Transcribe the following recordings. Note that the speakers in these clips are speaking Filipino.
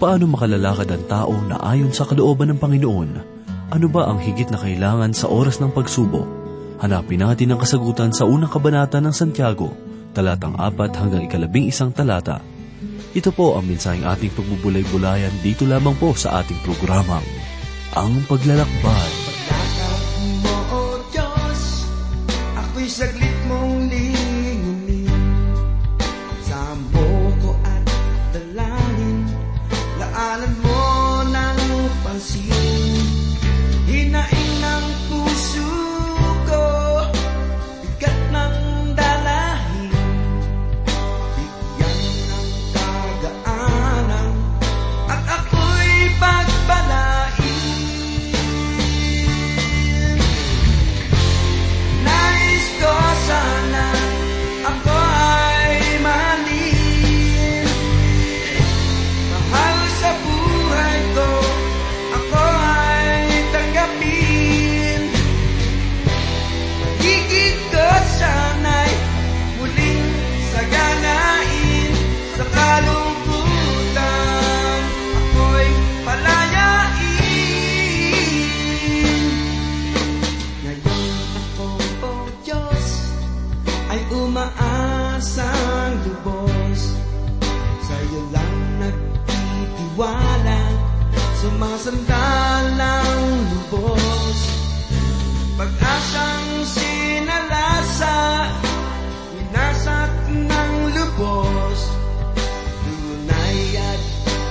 Paano makalalakad ang tao na ayon sa kalooban ng Panginoon? Ano ba ang higit na kailangan sa oras ng pagsubok? Hanapin natin ang kasagutan sa unang kabanata ng Santiago, talatang 4 hanggang ikalabing isang talata. Ito po ang mensaheng ating pagbubulay-bulayan dito lamang po sa ating programang, Ang Paglalakbay.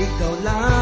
Ikaw lamang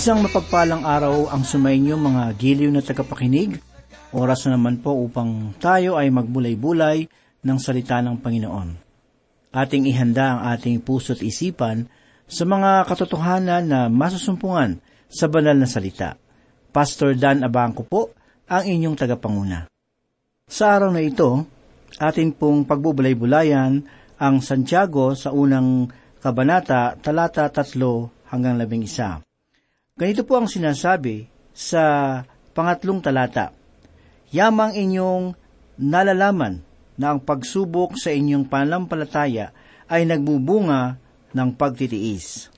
Isang mapagpalang araw ang sumainyo mga giliw na tagapakinig. Oras na naman po upang tayo ay magbulay-bulay ng salita ng Panginoon. Ating ihanda ang ating puso't isipan sa mga katotohanan na masusumpungan sa banal na salita. Pastor Dan Abangco po ang inyong tagapanguna. Sa araw na ito, atin pong pagbubulay-bulayan ang Santiago sa unang kabanata, talata tatlo hanggang labing isa. Ganito po ang sinasabi sa pangatlong talata. Yamang inyong nalalaman na ang pagsubok sa inyong pananampalataya ay nagbubunga ng pagtitiis.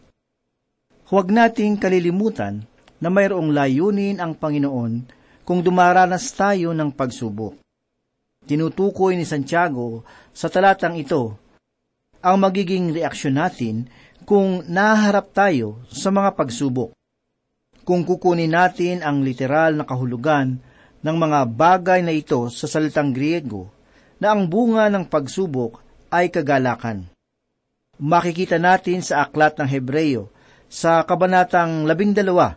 Huwag nating kalilimutan na mayroong layunin ang Panginoon kung dumaranas tayo ng pagsubok. Tinutukoy ni Santiago sa talatang ito ang magiging reaksyon natin kung naharap tayo sa mga pagsubok. Kung kukunin natin ang literal na kahulugan ng mga bagay na ito sa salitang Griego, na ang bunga ng pagsubok ay kagalakan. Makikita natin sa aklat ng Hebreyo sa kabanatang labing dalawa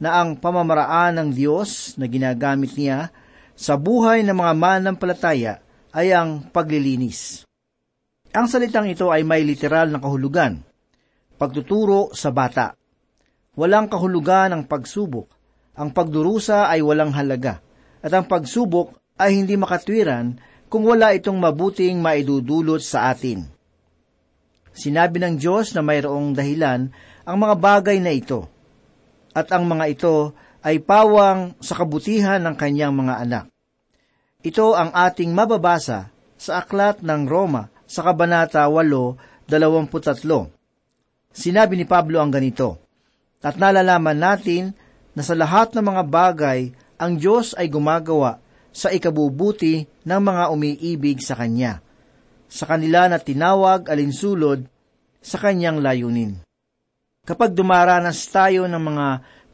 na ang pamamaraan ng Diyos na ginagamit niya sa buhay ng mga mananampalataya ay ang paglilinis. Ang salitang ito ay may literal na kahulugan. Pagtuturo sa bata. Walang kahulugan ang pagsubok. Ang pagdurusa ay walang halaga. At ang pagsubok ay hindi makatwiran kung wala itong mabuting maidudulot sa atin. Sinabi ng Diyos na mayroong dahilan ang mga bagay na ito. At ang mga ito ay pawang sa kabutihan ng kanyang mga anak. Ito ang ating mababasa sa aklat ng Roma sa Kabanata 8, 23. Sinabi ni Pablo ang ganito, At nalalaman natin na sa lahat ng mga bagay ang Diyos ay gumagawa sa ikabubuti ng mga umiibig sa Kanya, sa kanila na tinawag alinsulod sa Kanyang layunin. Kapag dumaranas tayo ng mga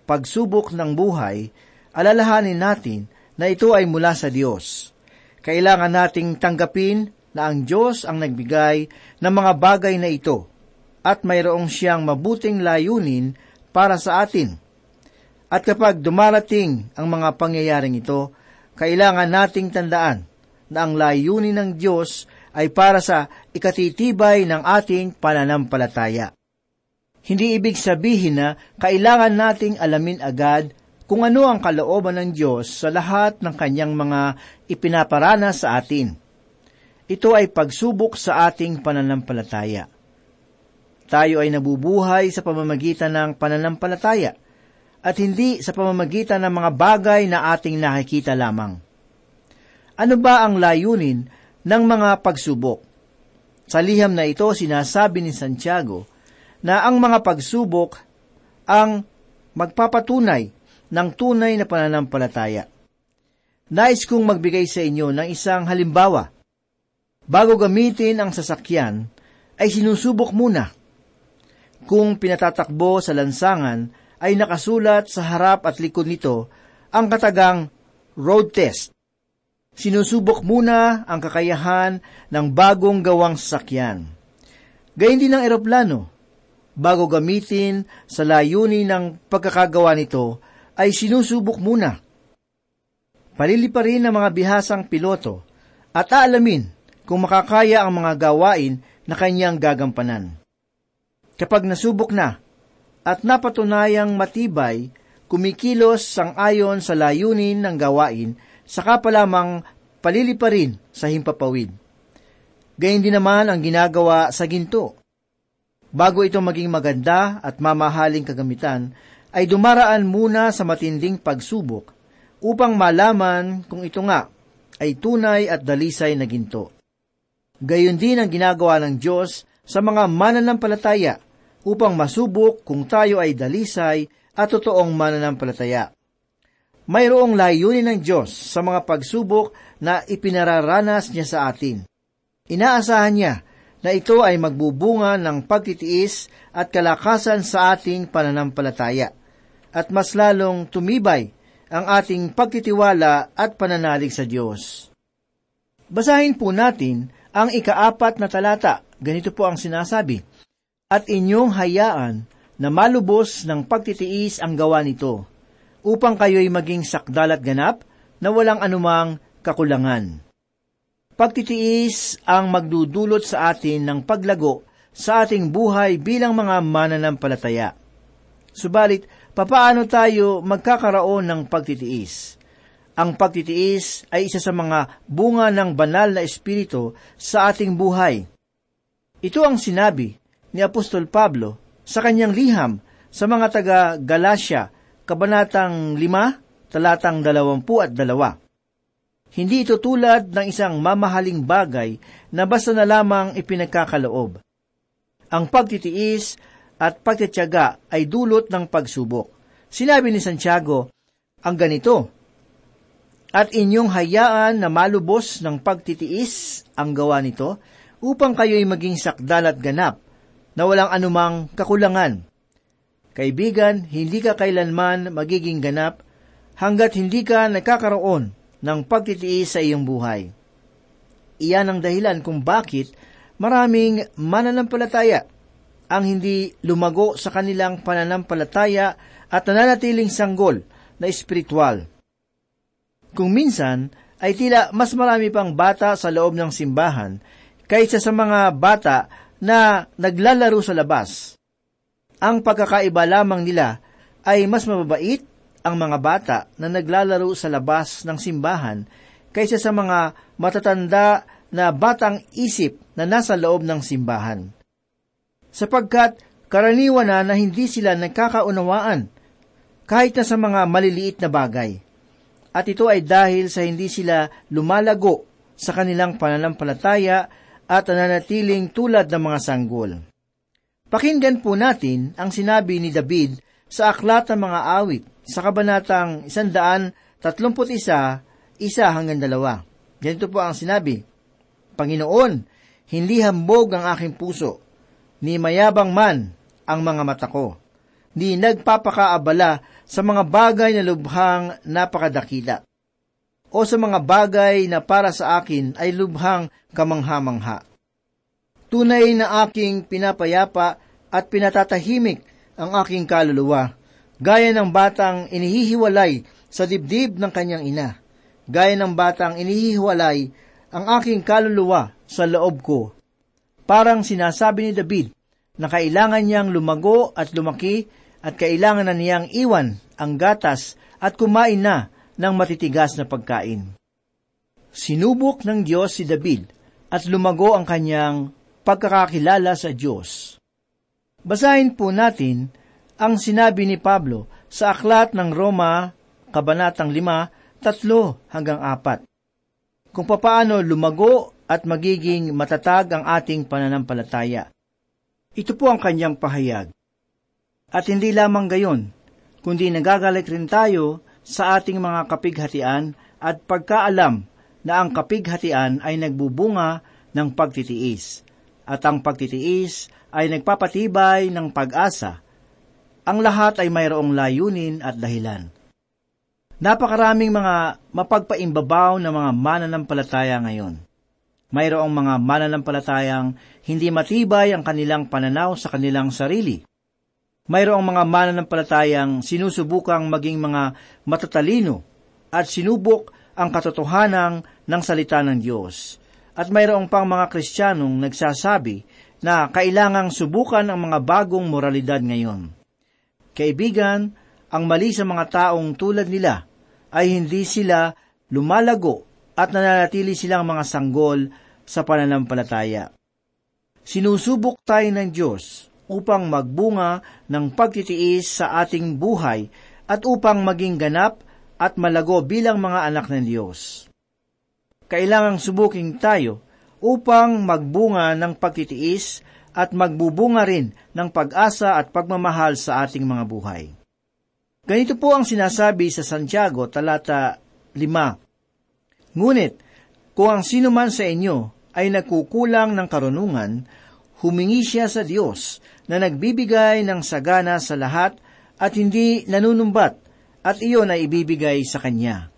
pagsubok ng buhay, alalahanin natin na ito ay mula sa Diyos. Kailangan nating tanggapin na ang Diyos ang nagbigay ng mga bagay na ito at mayroong siyang mabuting layunin para sa atin. At kapag dumarating ang mga pangyayaring ito, kailangan nating tandaan na ang layunin ng Diyos ay para sa ikatitibay ng ating pananampalataya. Hindi ibig sabihin na kailangan nating alamin agad kung ano ang kalooban ng Diyos sa lahat ng kanyang mga ipinaparana sa atin. Ito ay pagsubok sa ating pananampalataya. Tayo ay nabubuhay sa pamamagitan ng pananampalataya – at hindi sa pamamagitan ng mga bagay na ating nakikita lamang. Ano ba ang layunin ng mga pagsubok? Sa liham na ito, sinasabi ni Santiago na ang mga pagsubok ang magpapatunay ng tunay na pananampalataya. Nais kong magbigay sa inyo ng isang halimbawa. Bago gamitin ang sasakyan, ay sinusubok muna. Kung pinatatakbo sa lansangan ay nakasulat sa harap at likod nito ang katagang road test. Sinusubok muna ang kakayahan ng bagong gawang sasakyan. Gayun din ang eroplano. Bago gamitin sa layunin ng pagkakagawa nito, ay sinusubok muna. Palili pa rin ang mga bihasang piloto at aalamin kung makakaya ang mga gawain na kanyang gagampanan. Kapag nasubok na, at napatunayang matibay, kumikilos sang ayon sa layunin ng gawain, saka pa lamang palilipa rin sa himpapawid. Gayun din naman ang ginagawa sa ginto. Bago ito maging maganda at mamahaling kagamitan, ay dumaraan muna sa matinding pagsubok upang malaman kung ito nga ay tunay at dalisay na ginto. Gayon din ang ginagawa ng Diyos sa mga mananampalataya upang masubok kung tayo ay dalisay at totoong mananampalataya. Mayroong layunin ng Diyos sa mga pagsubok na ipinararanas niya sa atin. Inaasahan niya na ito ay magbubunga ng pagtitiis at kalakasan sa ating pananampalataya, at mas lalong tumibay ang ating pagtitiwala at pananalig sa Diyos. Basahin po natin ang ikaapat na talata. Ganito po ang sinasabi at inyong hayaan na malubos ng pagtitiis ang gawa nito, upang kayo'y maging sakdal at ganap na walang anumang kakulangan. Pagtitiis ang magdudulot sa atin ng paglago sa ating buhay bilang mga mananampalataya. Subalit, papaano tayo magkakaroon ng pagtitiis? Ang pagtitiis ay isa sa mga bunga ng banal na espiritu sa ating buhay. Ito ang sinabi ni Apostol Pablo sa kanyang liham sa mga taga Galacia, Kabanatang 5, talatang 20 at 2. Hindi ito tulad ng isang mamahaling bagay na basta na lamang ipinagkakaloob. Ang pagtitiis at pagtityaga ay dulot ng pagsubok. Sinabi ni Santiago, ang ganito, At inyong hayaan na malubos ng pagtitiis ang gawa nito, upang kayo'y maging sakdal at ganap, na walang anumang kakulangan. Kaibigan, hindi ka kailanman magiging ganap hanggat hindi ka nakakaroon ng pagtitiis sa iyong buhay. Iyan ang dahilan kung bakit maraming mananampalataya ang hindi lumago sa kanilang pananampalataya at nananatiling sanggol na espiritual. Kung minsan, ay tila mas marami pang bata sa loob ng simbahan kaysa sa mga bata na naglalaro sa labas. Ang pagkakaiba lamang nila ay mas mababait ang mga bata na naglalaro sa labas ng simbahan kaysa sa mga matatanda na batang isip na nasa loob ng simbahan. Sapagkat karaniwan na na hindi sila nagkakaunawaan kahit na sa mga maliliit na bagay. At ito ay dahil sa hindi sila lumalago sa kanilang pananampalataya at nananatiling tulad ng mga sanggol. Pakinggan po natin ang sinabi ni David sa aklat ng mga awit sa kabanatang 131, isa hanggang dalawa. Ganito po ang sinabi, Panginoon, hindi hambog ang aking puso, ni mayabang man ang mga mata ko, ni nagpapakaabala sa mga bagay na lubhang napakadakila, o sa mga bagay na para sa akin ay lubhang kamangha-mangha. Tunay na aking pinapayapa at pinatatahimik ang aking kaluluwa, gaya ng batang inihihiwalay sa dibdib ng kanyang ina, gaya ng batang inihihiwalay ang aking kaluluwa sa loob ko. Parang sinasabi ni David na kailangan niyang lumago at lumaki at kailangan na niyang iwan ang gatas at kumain na ng matitigas na pagkain. Sinubok ng Diyos si David at lumago ang kanyang pagkakakilala sa Diyos. Basahin po natin ang sinabi ni Pablo sa aklat ng Roma, Kabanatang 5, tatlo hanggang apat. Kung papaano lumago at magiging matatag ang ating pananampalataya. Ito po ang kanyang pahayag. At hindi lamang gayon, kundi nagagalik rin tayo sa ating mga kapighatian at pagkaalam na ang kapighatian ay nagbubunga ng pagtitiis, at ang pagtitiis ay nagpapatibay ng pag-asa. Ang lahat ay mayroong layunin at dahilan. Napakaraming mga mapagpaimbabaw na mga mananampalataya ngayon. Mayroong mga mananampalatayang hindi matibay ang kanilang pananaw sa kanilang sarili mayroong mga mananampalatayang sinusubukang maging mga matatalino at sinubok ang katotohanan ng salita ng Diyos. At mayroong pang mga Kristiyanong nagsasabi na kailangang subukan ang mga bagong moralidad ngayon. Kaibigan, ang mali sa mga taong tulad nila ay hindi sila lumalago at nananatili silang mga sanggol sa pananampalataya. Sinusubok tayo ng Diyos upang magbunga ng pagtitiis sa ating buhay at upang maging ganap at malago bilang mga anak ng Diyos. Kailangang subuking tayo upang magbunga ng pagtitiis at magbubunga rin ng pag-asa at pagmamahal sa ating mga buhay. Ganito po ang sinasabi sa Santiago talata 5. Ngunit, kung ang sino man sa inyo ay nagkukulang ng karunungan, humingi siya sa Diyos na nagbibigay ng sagana sa lahat at hindi nanunumbat at iyon ay ibibigay sa Kanya.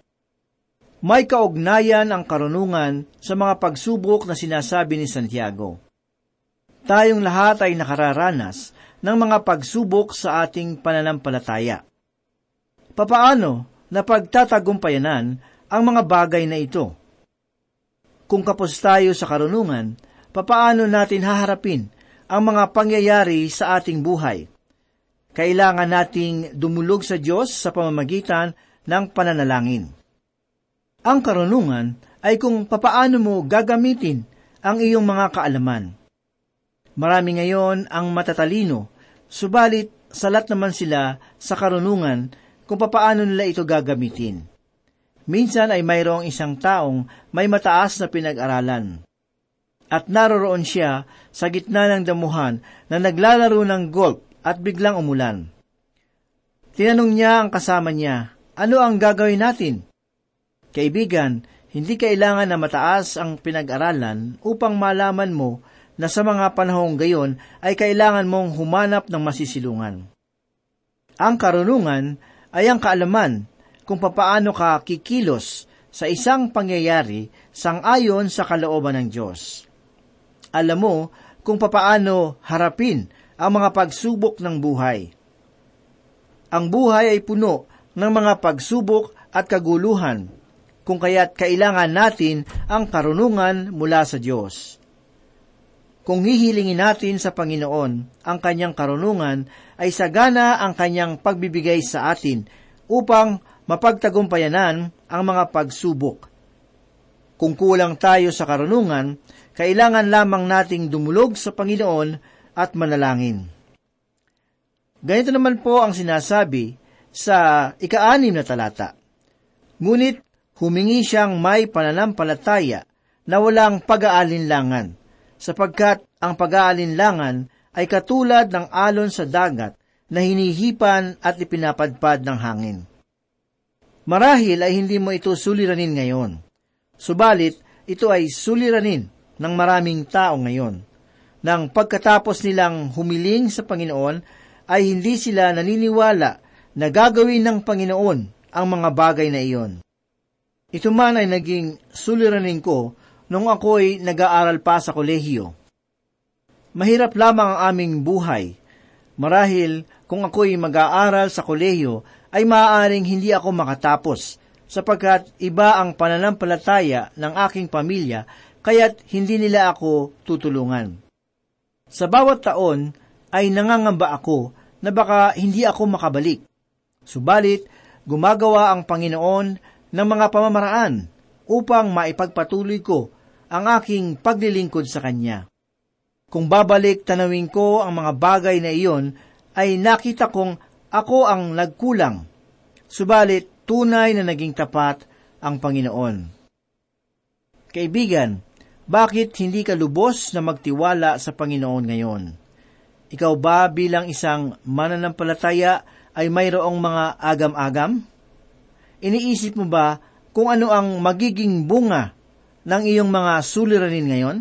May kaugnayan ang karunungan sa mga pagsubok na sinasabi ni Santiago. Tayong lahat ay nakararanas ng mga pagsubok sa ating pananampalataya. Papaano na pagtatagumpayanan ang mga bagay na ito? Kung kapos tayo sa karunungan, papaano natin haharapin ang mga pangyayari sa ating buhay. Kailangan nating dumulog sa Diyos sa pamamagitan ng pananalangin. Ang karunungan ay kung papaano mo gagamitin ang iyong mga kaalaman. Marami ngayon ang matatalino, subalit salat naman sila sa karunungan kung papaano nila ito gagamitin. Minsan ay mayroong isang taong may mataas na pinag-aralan at naroroon siya sa gitna ng damuhan na naglalaro ng golf at biglang umulan. Tinanong niya ang kasama niya, ano ang gagawin natin? Kaibigan, hindi kailangan na mataas ang pinag-aralan upang malaman mo na sa mga panahong gayon ay kailangan mong humanap ng masisilungan. Ang karunungan ay ang kaalaman kung papaano ka kikilos sa isang pangyayari sang-ayon sa kalooban ng Diyos alam mo kung papaano harapin ang mga pagsubok ng buhay. Ang buhay ay puno ng mga pagsubok at kaguluhan, kung kaya't kailangan natin ang karunungan mula sa Diyos. Kung hihilingin natin sa Panginoon ang kanyang karunungan, ay sagana ang kanyang pagbibigay sa atin upang mapagtagumpayanan ang mga pagsubok. Kung kulang tayo sa karunungan, kailangan lamang nating dumulog sa Panginoon at manalangin. Ganito naman po ang sinasabi sa ikaanim na talata. Ngunit humingi siyang may pananampalataya na walang pag-aalinlangan, sapagkat ang pag-aalinlangan ay katulad ng alon sa dagat na hinihipan at ipinapadpad ng hangin. Marahil ay hindi mo ito suliranin ngayon. Subalit, ito ay suliranin ng maraming tao ngayon. Nang pagkatapos nilang humiling sa Panginoon, ay hindi sila naniniwala na gagawin ng Panginoon ang mga bagay na iyon. Ito man ay naging suliranin ko nung ako'y nag-aaral pa sa kolehiyo. Mahirap lamang ang aming buhay. Marahil kung ako'y mag-aaral sa kolehiyo ay maaaring hindi ako makatapos sapagkat iba ang pananampalataya ng aking pamilya kaya't hindi nila ako tutulungan. Sa bawat taon ay nangangamba ako na baka hindi ako makabalik. Subalit, gumagawa ang Panginoon ng mga pamamaraan upang maipagpatuloy ko ang aking paglilingkod sa Kanya. Kung babalik tanawin ko ang mga bagay na iyon, ay nakita kong ako ang nagkulang. Subalit, tunay na naging tapat ang Panginoon. Kaibigan, bakit hindi ka lubos na magtiwala sa Panginoon ngayon? Ikaw ba bilang isang mananampalataya ay mayroong mga agam-agam? Iniisip mo ba kung ano ang magiging bunga ng iyong mga suliranin ngayon?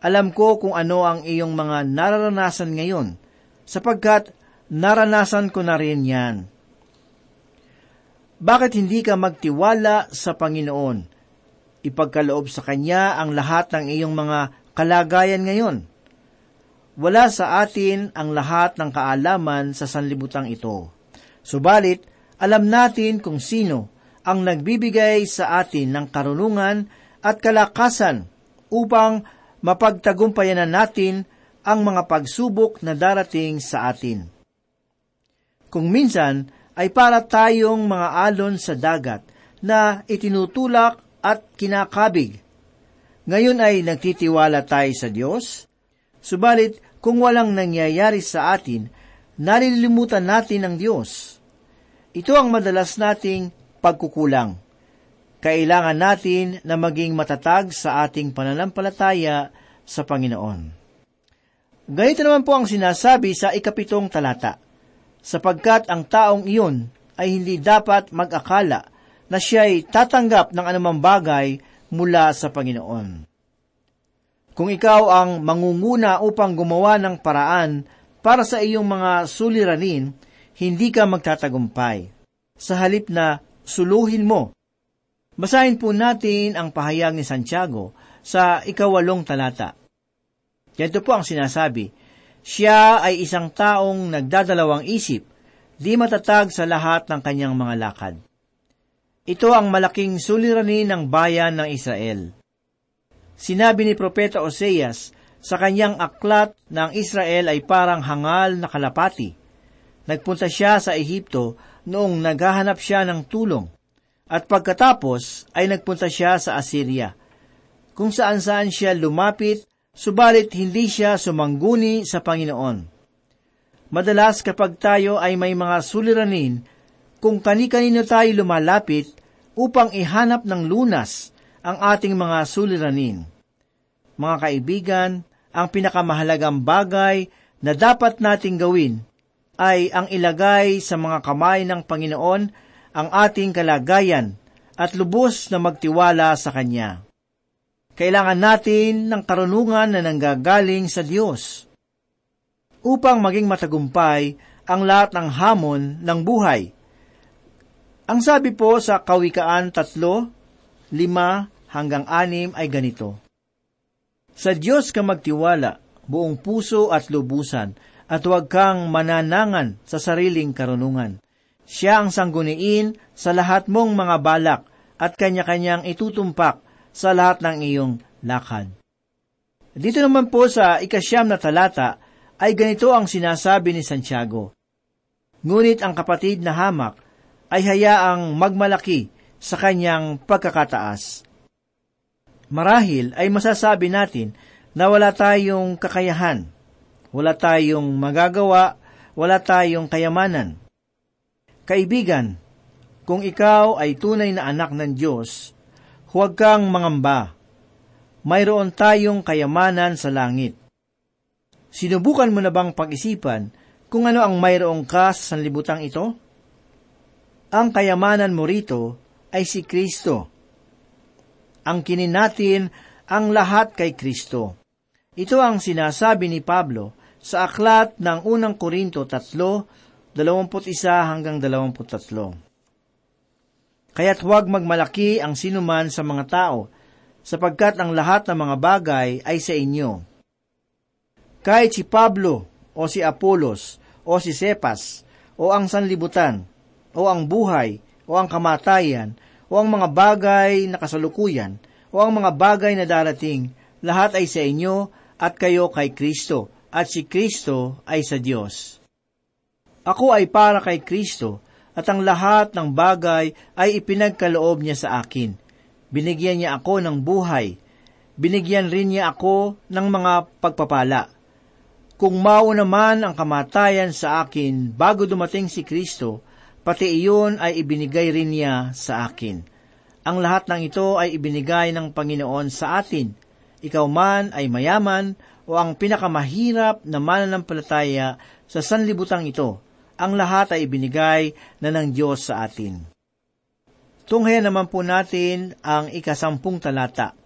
Alam ko kung ano ang iyong mga nararanasan ngayon, sapagkat naranasan ko na rin yan. Bakit hindi ka magtiwala sa Panginoon? Ipagkaloob sa Kanya ang lahat ng iyong mga kalagayan ngayon wala sa atin ang lahat ng kaalaman sa sanlibutang ito. Subalit, alam natin kung sino ang nagbibigay sa atin ng karunungan at kalakasan upang mapagtagumpayanan natin ang mga pagsubok na darating sa atin. Kung minsan ay para tayong mga alon sa dagat na itinutulak at kinakabig. Ngayon ay nagtitiwala tayo sa Diyos, subalit kung walang nangyayari sa atin, nalilimutan natin ang Diyos. Ito ang madalas nating pagkukulang. Kailangan natin na maging matatag sa ating pananampalataya sa Panginoon. Ganito naman po ang sinasabi sa ikapitong talata, sapagkat ang taong iyon ay hindi dapat mag-akala na siya'y tatanggap ng anumang bagay mula sa Panginoon. Kung ikaw ang mangunguna upang gumawa ng paraan para sa iyong mga suliranin, hindi ka magtatagumpay. Sa halip na suluhin mo. Basahin po natin ang pahayag ni Santiago sa ikawalong talata. Ito po ang sinasabi, Siya ay isang taong nagdadalawang isip, di matatag sa lahat ng kanyang mga lakad. Ito ang malaking suliranin ng bayan ng Israel. Sinabi ni Propeta Oseas sa kanyang aklat na ang Israel ay parang hangal na kalapati. Nagpunta siya sa Ehipto noong naghahanap siya ng tulong, at pagkatapos ay nagpunta siya sa Assyria, kung saan saan siya lumapit, subalit hindi siya sumangguni sa Panginoon. Madalas kapag tayo ay may mga suliranin, kung kani-kanino tayo lumalapit upang ihanap ng lunas ang ating mga suliranin. Mga kaibigan, ang pinakamahalagang bagay na dapat nating gawin ay ang ilagay sa mga kamay ng Panginoon ang ating kalagayan at lubos na magtiwala sa Kanya. Kailangan natin ng karunungan na nanggagaling sa Diyos upang maging matagumpay ang lahat ng hamon ng buhay. Ang sabi po sa Kawikaan tatlo, lima hanggang anim ay ganito. Sa Diyos ka magtiwala, buong puso at lubusan, at huwag kang mananangan sa sariling karunungan. Siya ang sangguniin sa lahat mong mga balak at kanya-kanyang itutumpak sa lahat ng iyong lakad. Dito naman po sa ikasyam na talata ay ganito ang sinasabi ni Santiago. Ngunit ang kapatid na hamak ay hayaang magmalaki sa kanyang pagkakataas. Marahil ay masasabi natin na wala tayong kakayahan, wala tayong magagawa, wala tayong kayamanan. Kaibigan, kung ikaw ay tunay na anak ng Diyos, huwag kang mangamba mayroon tayong kayamanan sa langit. Sinubukan mo na bang pag-isipan kung ano ang mayroong ka sa sanlibutang ito? Ang kayamanan mo rito ay si Kristo. Ang kinin natin ang lahat kay Kristo. Ito ang sinasabi ni Pablo sa aklat ng unang Korinto 3, 21 hanggang 23. Kaya't huwag magmalaki ang sinuman sa mga tao sapagkat ang lahat ng mga bagay ay sa inyo. Kahit si Pablo, o si Apolos, o si Cepas, o ang sanlibutan, o ang buhay, o ang kamatayan, o ang mga bagay na kasalukuyan, o ang mga bagay na darating, lahat ay sa inyo at kayo kay Kristo, at si Kristo ay sa Diyos. Ako ay para kay Kristo, at ang lahat ng bagay ay ipinagkaloob niya sa akin Binigyan niya ako ng buhay. Binigyan rin niya ako ng mga pagpapala. Kung mao naman ang kamatayan sa akin bago dumating si Kristo, pati iyon ay ibinigay rin niya sa akin. Ang lahat ng ito ay ibinigay ng Panginoon sa atin. Ikaw man ay mayaman o ang pinakamahirap na mananampalataya sa sanlibutang ito, ang lahat ay ibinigay na ng Diyos sa atin. Tunghayan naman po natin ang ikasampung talata.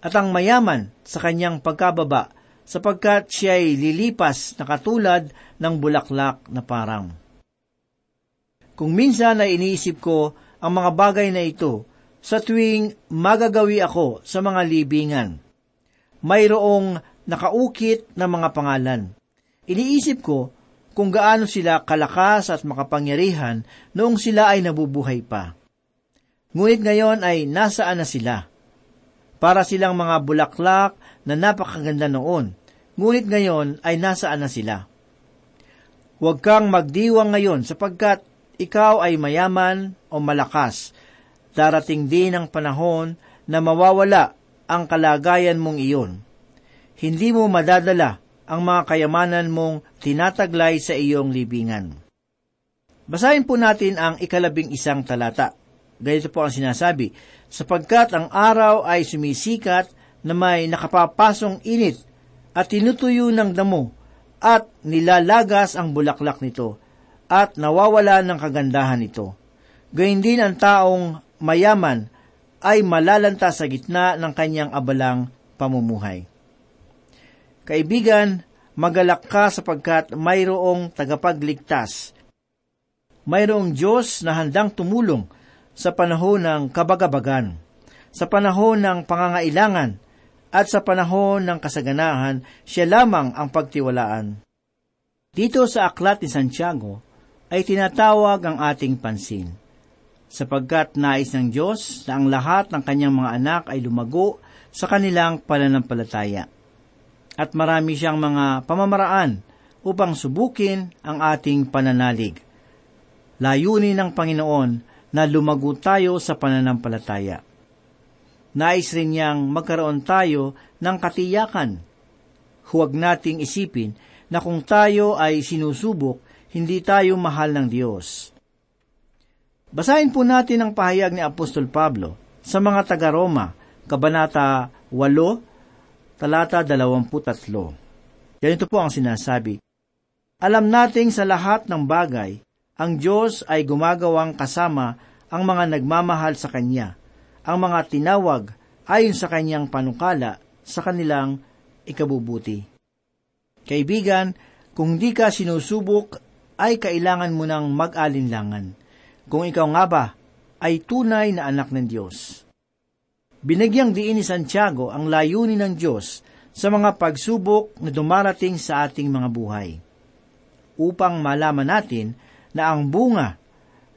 At ang mayaman sa kanyang pagkababa, sapagkat siya ay lilipas na katulad ng bulaklak na parang. Kung minsan ay iniisip ko ang mga bagay na ito sa tuwing magagawi ako sa mga libingan. Mayroong nakaukit na mga pangalan. Iniisip ko kung gaano sila kalakas at makapangyarihan noong sila ay nabubuhay pa. Ngunit ngayon ay nasaan na sila? Para silang mga bulaklak na napakaganda noon, ngunit ngayon ay nasaan na sila? Huwag kang magdiwang ngayon sapagkat ikaw ay mayaman o malakas. Darating din ang panahon na mawawala ang kalagayan mong iyon. Hindi mo madadala ang mga kayamanan mong tinataglay sa iyong libingan. Basahin po natin ang ikalabing isang talata. Ganito po ang sinasabi, sapagkat ang araw ay sumisikat na may nakapapasong init at tinutuyo ng damo at nilalagas ang bulaklak nito at nawawala ng kagandahan nito. Gayun din ang taong mayaman ay malalanta sa gitna ng kanyang abalang pamumuhay. Kaibigan, magalak ka sapagkat mayroong tagapagligtas. Mayroong Diyos na handang tumulong sa panahon ng kabagabagan, sa panahon ng pangangailangan, at sa panahon ng kasaganahan, siya lamang ang pagtiwalaan. Dito sa aklat ni Santiago ay tinatawag ang ating pansin, sapagkat nais ng Diyos na ang lahat ng kanyang mga anak ay lumago sa kanilang pananampalataya. At marami siyang mga pamamaraan upang subukin ang ating pananalig. Layunin ng Panginoon na lumago tayo sa pananampalataya. Nais rin niyang magkaroon tayo ng katiyakan. Huwag nating isipin na kung tayo ay sinusubok, hindi tayo mahal ng Diyos. Basahin po natin ang pahayag ni Apostol Pablo sa mga taga-Roma, Kabanata 8, talata 23. Ganito po ang sinasabi, Alam nating sa lahat ng bagay, ang Diyos ay gumagawang kasama ang mga nagmamahal sa Kanya, ang mga tinawag ayon sa Kanyang panukala sa kanilang ikabubuti. Kaibigan, kung di ka sinusubok, ay kailangan mo ng mag-alinlangan. Kung ikaw nga ba ay tunay na anak ng Diyos. Binagyang diin ni Santiago ang layunin ng Diyos sa mga pagsubok na dumarating sa ating mga buhay. Upang malaman natin na ang bunga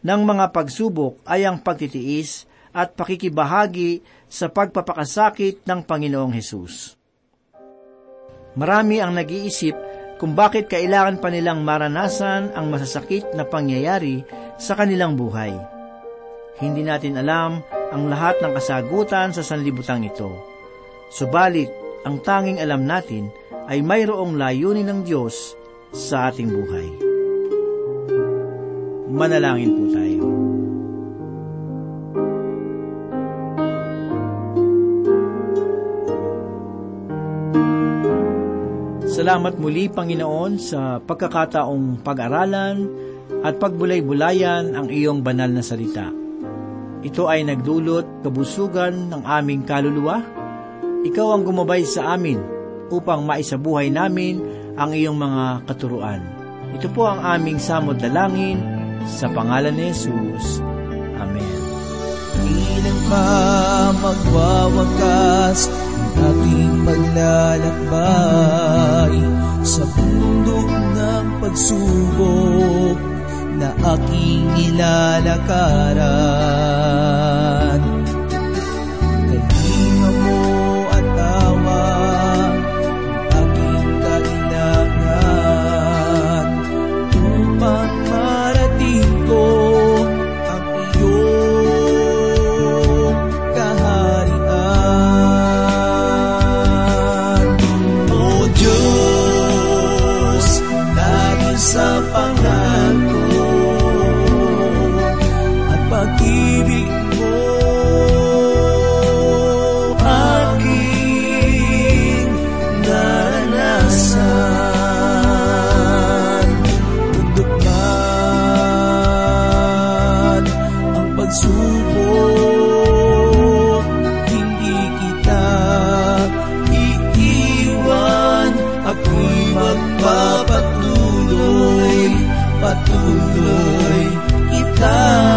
ng mga pagsubok ay ang pagtitiis at pakikibahagi sa pagpapakasakit ng Panginoong Hesus. Marami ang nag-iisip kung bakit kailangan pa nilang maranasan ang masasakit na pangyayari sa kanilang buhay. Hindi natin alam ang lahat ng kasagutan sa sanlibutang ito. Subalit, ang tanging alam natin ay mayroong layunin ng Diyos sa ating buhay. Manalangin po tayo. Salamat muli, Panginoon, sa pagkakataong pag-aralan at pagbulay-bulayan ang iyong banal na salita. Ito ay nagdulot kabusugan ng aming kaluluwa. Ikaw ang gumabay sa amin upang maisabuhay namin ang iyong mga katuruan. Ito po ang aming samod dalangin sa pangalan ni Jesus. Amen. Ilan pa magwawakas ating paglalakbay sa bundok ng pagsubok na aking nilalakaran. Patuloy kita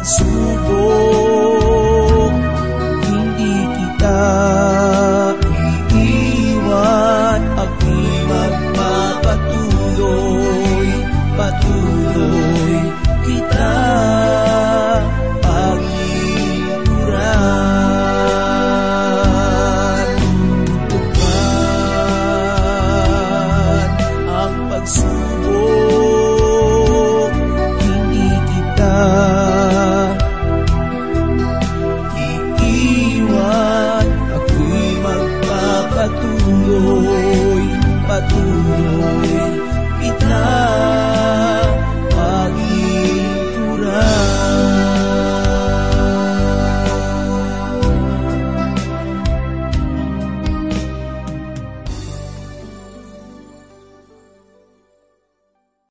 ang